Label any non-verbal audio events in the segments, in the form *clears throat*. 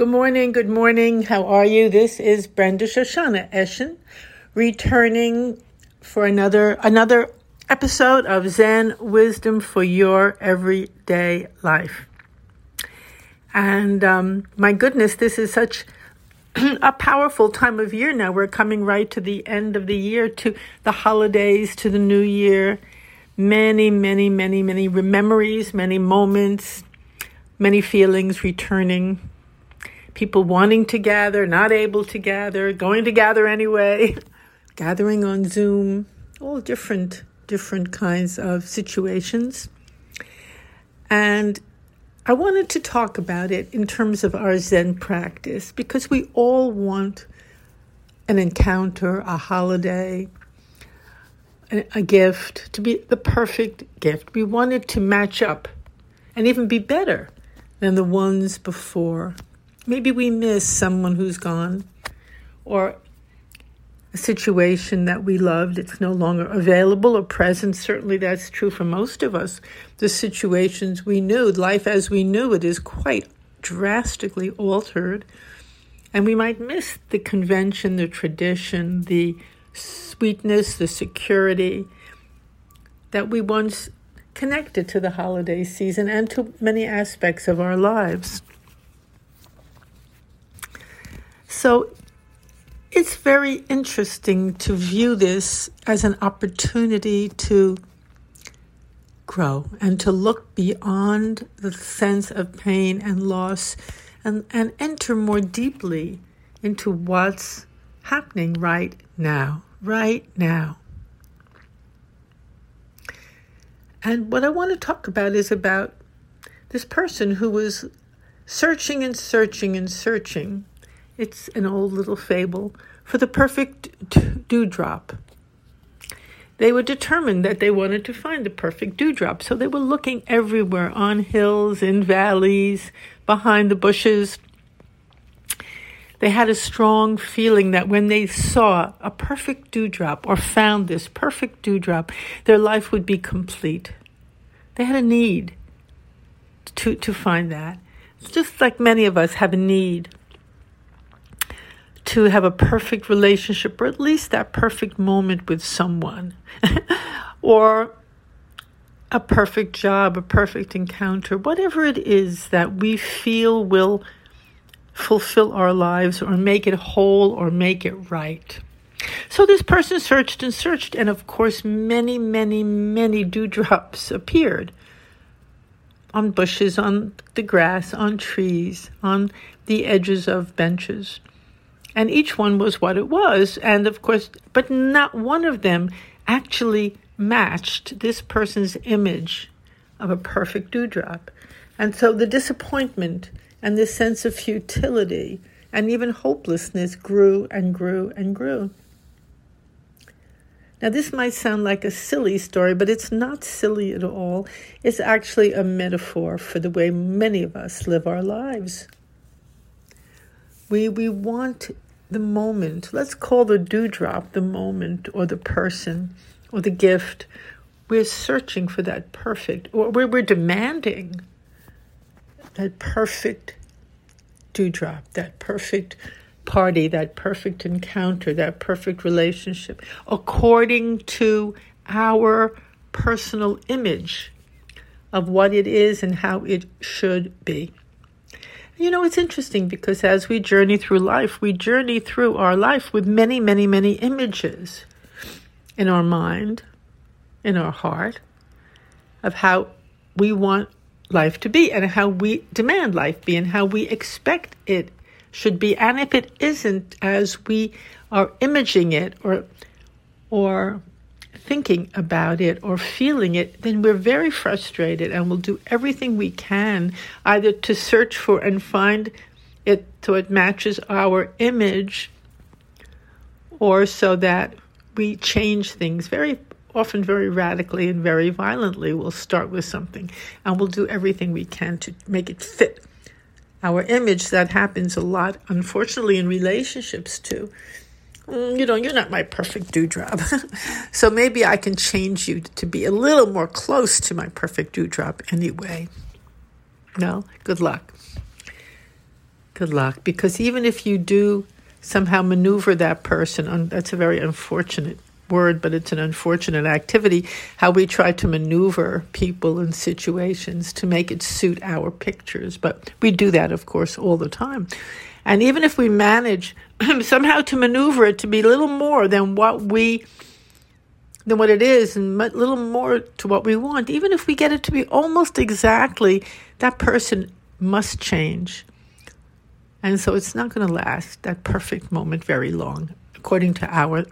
Good morning, good morning. How are you? This is Brenda Shoshanna Eshin, returning for another another episode of Zen Wisdom for Your Everyday Life. And um, my goodness, this is such *clears throat* a powerful time of year now. We're coming right to the end of the year, to the holidays, to the new year. Many, many, many, many memories, many moments, many feelings returning. People wanting to gather, not able to gather, going to gather anyway, *laughs* gathering on Zoom, all different, different kinds of situations. And I wanted to talk about it in terms of our Zen practice because we all want an encounter, a holiday, a gift to be the perfect gift. We want it to match up and even be better than the ones before. Maybe we miss someone who's gone or a situation that we loved, it's no longer available or present. Certainly, that's true for most of us. The situations we knew, life as we knew it, is quite drastically altered. And we might miss the convention, the tradition, the sweetness, the security that we once connected to the holiday season and to many aspects of our lives. So it's very interesting to view this as an opportunity to grow and to look beyond the sense of pain and loss and, and enter more deeply into what's happening right now, right now. And what I want to talk about is about this person who was searching and searching and searching it's an old little fable for the perfect dewdrop. They were determined that they wanted to find the perfect dewdrop, so they were looking everywhere on hills, in valleys, behind the bushes. They had a strong feeling that when they saw a perfect dewdrop or found this perfect dewdrop, their life would be complete. They had a need to, to find that. It's just like many of us have a need to have a perfect relationship or at least that perfect moment with someone *laughs* or a perfect job, a perfect encounter, whatever it is that we feel will fulfill our lives or make it whole or make it right. So this person searched and searched, and of course, many, many, many dewdrops appeared on bushes, on the grass, on trees, on the edges of benches. And each one was what it was. And of course, but not one of them actually matched this person's image of a perfect dewdrop. And so the disappointment and the sense of futility and even hopelessness grew and grew and grew. Now, this might sound like a silly story, but it's not silly at all. It's actually a metaphor for the way many of us live our lives. We, we want the moment, let's call the dewdrop the moment or the person or the gift. We're searching for that perfect, or we're, we're demanding that perfect dewdrop, that perfect party, that perfect encounter, that perfect relationship, according to our personal image of what it is and how it should be. You know, it's interesting because as we journey through life, we journey through our life with many, many, many images in our mind, in our heart, of how we want life to be and how we demand life be and how we expect it should be. And if it isn't as we are imaging it or or thinking about it or feeling it, then we're very frustrated and we'll do everything we can either to search for and find it so it matches our image or so that we change things very often very radically and very violently. We'll start with something and we'll do everything we can to make it fit our image. That happens a lot, unfortunately, in relationships too. Mm, you know, you're not my perfect dewdrop. *laughs* so maybe I can change you to be a little more close to my perfect dewdrop anyway. No? Good luck. Good luck. Because even if you do somehow maneuver that person, that's a very unfortunate word, but it's an unfortunate activity, how we try to maneuver people and situations to make it suit our pictures. But we do that, of course, all the time. And even if we manage *clears throat* somehow to maneuver it to be little more than what we than what it is and a little more to what we want. Even if we get it to be almost exactly that person must change. And so it's not going to last that perfect moment very long according to our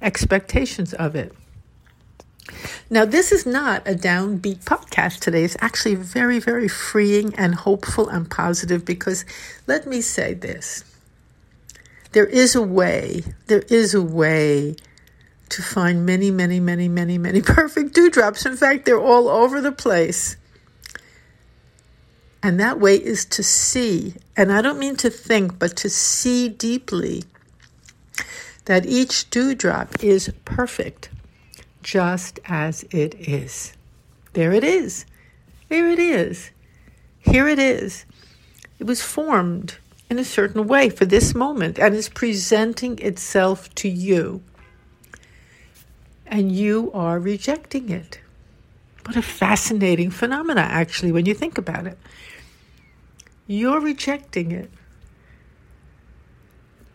expectations of it. Now, this is not a downbeat podcast today. It's actually very, very freeing and hopeful and positive because let me say this there is a way, there is a way to find many, many, many, many, many *laughs* perfect dewdrops. In fact, they're all over the place. And that way is to see, and I don't mean to think, but to see deeply that each dewdrop is perfect just as it is. There it is. There it is. Here it is. It was formed in a certain way for this moment and is presenting itself to you. And you are rejecting it. What a fascinating phenomena, actually, when you think about it. You're rejecting it.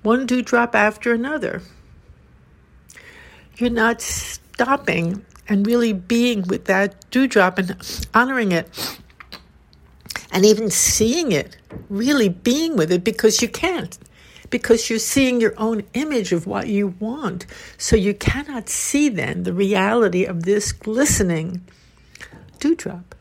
One dewdrop after another. You're not stopping and really being with that dewdrop and honoring it and even seeing it, really being with it because you can't. Because you're seeing your own image of what you want. So you cannot see then the reality of this glistening dewdrop.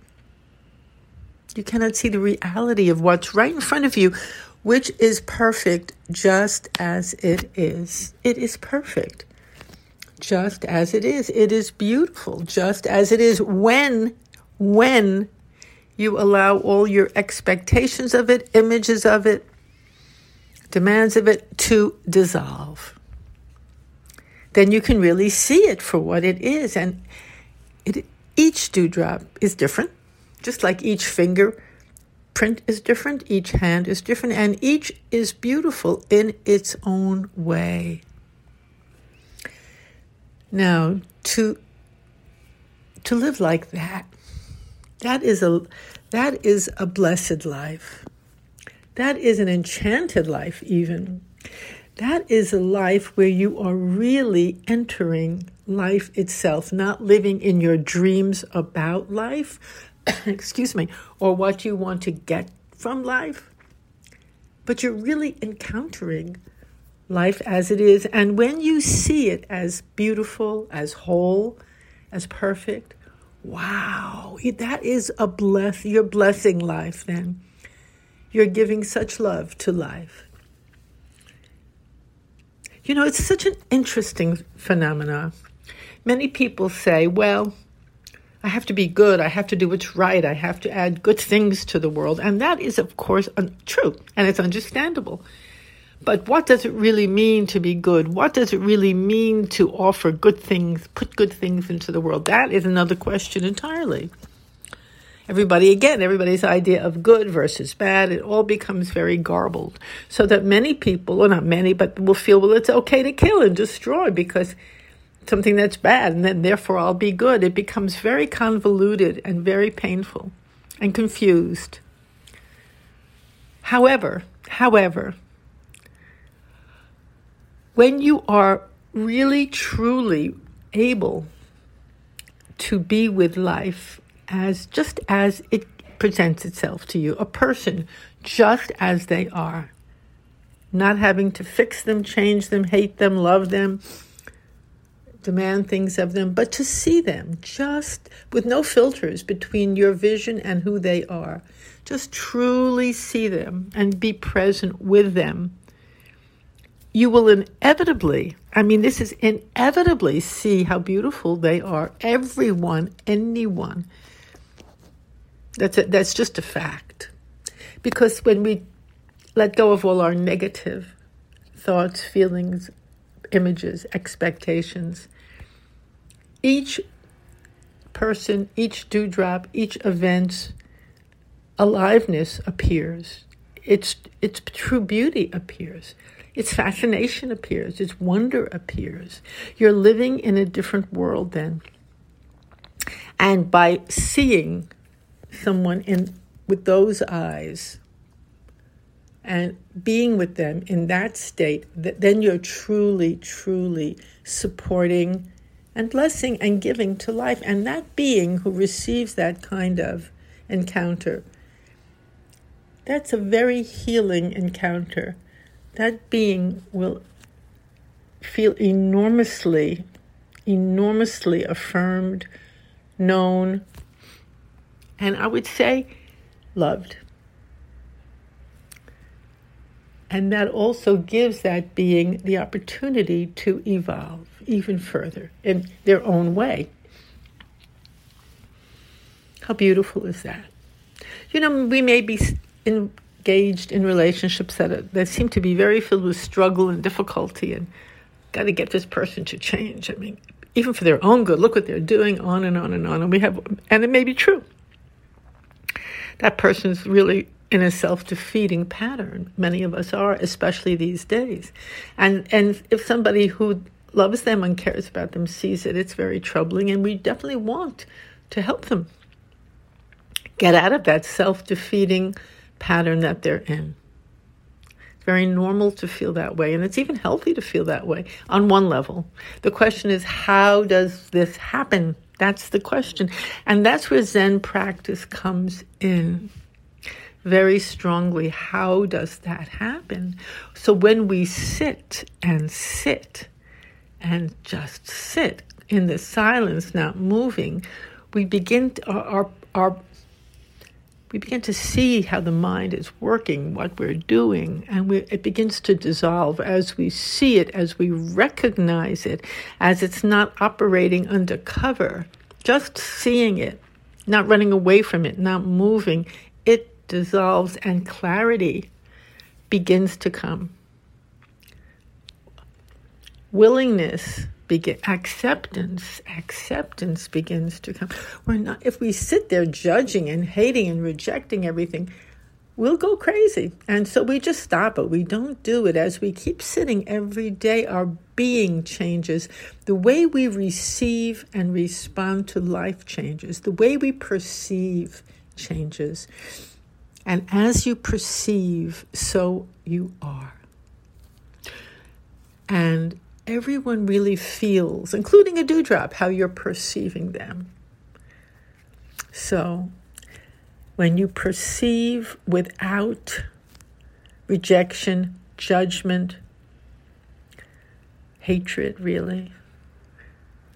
You cannot see the reality of what's right in front of you, which is perfect just as it is. It is perfect just as it is. It is beautiful just as it is when, when you allow all your expectations of it, images of it, demands of it to dissolve. Then you can really see it for what it is. And it, each dewdrop is different, just like each finger print is different, each hand is different, and each is beautiful in its own way. Now, to to live like that, that is a that is a blessed life. That is an enchanted life even. That is a life where you are really entering life itself, not living in your dreams about life, *coughs* excuse me, or what you want to get from life, but you're really encountering life as it is. And when you see it as beautiful, as whole, as perfect, wow, that is a bless. You're blessing life then. You're giving such love to life. You know, it's such an interesting phenomenon. Many people say, well, I have to be good. I have to do what's right. I have to add good things to the world. And that is, of course, un- true and it's understandable. But what does it really mean to be good? What does it really mean to offer good things, put good things into the world? That is another question entirely. Everybody, again, everybody's idea of good versus bad, it all becomes very garbled. So that many people, or not many, but will feel, well, it's okay to kill and destroy because something that's bad, and then therefore I'll be good. It becomes very convoluted and very painful and confused. However, however, when you are really truly able to be with life as just as it presents itself to you, a person just as they are, not having to fix them, change them, hate them, love them, demand things of them, but to see them just with no filters between your vision and who they are. Just truly see them and be present with them you will inevitably, I mean, this is inevitably see how beautiful they are. Everyone, anyone. That's, a, that's just a fact. Because when we let go of all our negative thoughts, feelings, images, expectations, each person, each dewdrop, each event, aliveness appears its its true beauty appears. Its fascination appears, its wonder appears. You're living in a different world then. And by seeing someone in with those eyes and being with them in that state, then you're truly, truly supporting and blessing and giving to life. And that being who receives that kind of encounter, that's a very healing encounter. That being will feel enormously, enormously affirmed, known, and I would say loved. And that also gives that being the opportunity to evolve even further in their own way. How beautiful is that? You know, we may be engaged in relationships that, that seem to be very filled with struggle and difficulty and got to get this person to change. I mean, even for their own good, look what they're doing, on and on and on. And we have, and it may be true. That person's really in a self-defeating pattern. Many of us are, especially these days. And and if somebody who loves them and cares about them sees it, it's very troubling. And we definitely want to help them get out of that self-defeating pattern that they're in. It's very normal to feel that way, and it's even healthy to feel that way on one level. The question is, how does this happen? That's the question. And that's where Zen practice comes in very strongly. How does that happen? So when we sit and sit and just sit in the silence, not moving, we begin to, our, our we begin to see how the mind is working, what we're doing, and we, it begins to dissolve as we see it, as we recognize it, as it's not operating undercover, just seeing it, not running away from it, not moving, it dissolves and clarity begins to come. Willingness begin acceptance acceptance begins to come. We're not if we sit there judging and hating and rejecting everything we'll go crazy. And so we just stop it. We don't do it. As we keep sitting every day our being changes. The way we receive and respond to life changes. The way we perceive changes. And as you perceive so you are. And everyone really feels, including a dewdrop, how you're perceiving them. So, when you perceive without rejection, judgment, hatred, really,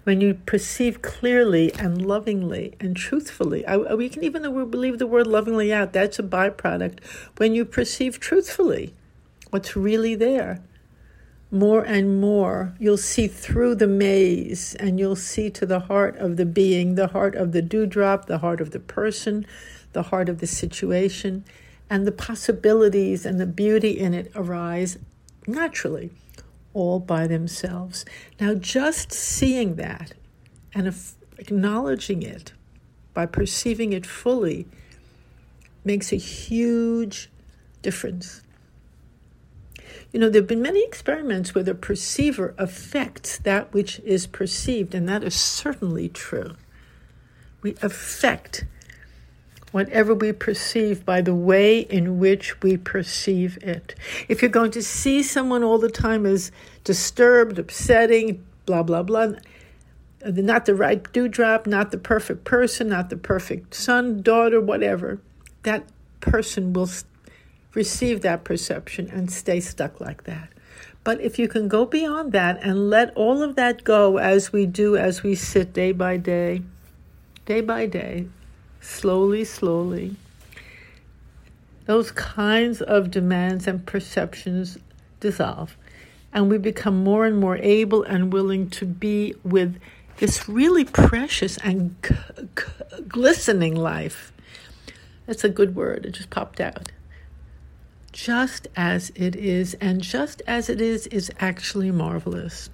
when you perceive clearly and lovingly and truthfully, I, we can even believe the word lovingly out, that's a byproduct. When you perceive truthfully what's really there, more and more, you'll see through the maze and you'll see to the heart of the being, the heart of the dewdrop, the heart of the person, the heart of the situation, and the possibilities and the beauty in it arise naturally, all by themselves. Now, just seeing that and acknowledging it by perceiving it fully makes a huge difference. You know, there have been many experiments where the perceiver affects that which is perceived, and that is certainly true. We affect whatever we perceive by the way in which we perceive it. If you're going to see someone all the time as disturbed, upsetting, blah, blah, blah, not the right dewdrop, not the perfect person, not the perfect son, daughter, whatever, that person will receive that perception and stay stuck like that. But if you can go beyond that and let all of that go as we do, as we sit day by day, day by day, slowly, slowly, those kinds of demands and perceptions dissolve. And we become more and more able and willing to be with this really precious and g- g- glistening life. That's a good word, it just popped out just as it is, and just as it is is actually marvelous.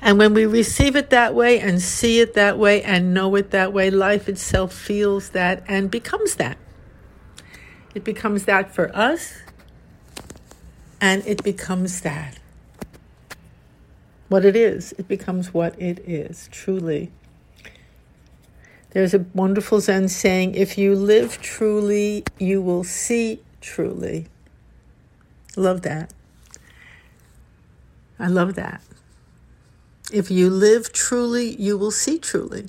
And when we receive it that way and see it that way and know it that way, life itself feels that and becomes that. It becomes that for us, and it becomes that. What it is, it becomes what it is, truly. There's a wonderful Zen saying if you live truly, you will see truly. Love that. I love that. If you live truly, you will see truly.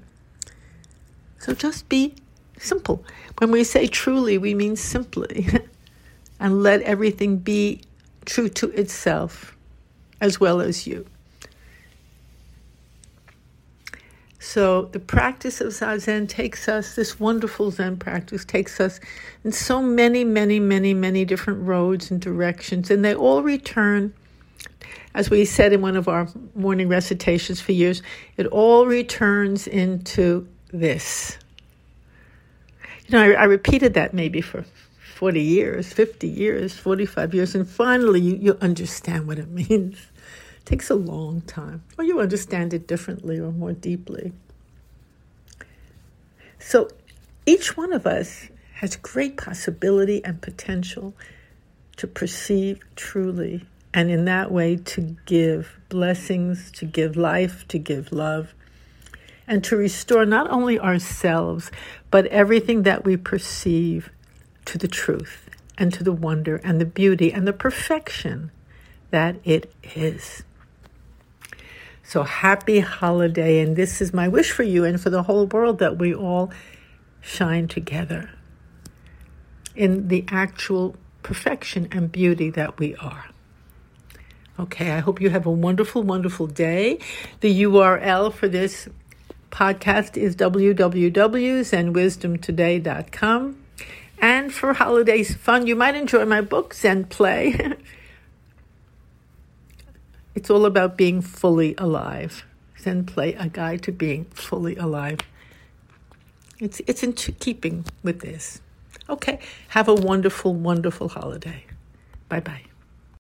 So just be simple. When we say truly, we mean simply. *laughs* and let everything be true to itself as well as you. So the practice of Zazen takes us, this wonderful Zen practice takes us in so many, many, many, many different roads and directions, and they all return, as we said in one of our morning recitations for years, it all returns into this. You know, I, I repeated that maybe for 40 years, 50 years, 45 years, and finally you, you understand what it *laughs* means takes a long time, or you understand it differently or more deeply. So each one of us has great possibility and potential to perceive truly, and in that way to give blessings, to give life, to give love, and to restore not only ourselves, but everything that we perceive to the truth and to the wonder and the beauty and the perfection that it is. So happy holiday. And this is my wish for you and for the whole world that we all shine together in the actual perfection and beauty that we are. Okay, I hope you have a wonderful, wonderful day. The URL for this podcast is www.zenwisdomtoday.com. And for holidays fun, you might enjoy my book, Zen Play. *laughs* It's all about being fully alive. Zen play a guide to being fully alive. It's it's in keeping with this. Okay, have a wonderful, wonderful holiday. Bye bye.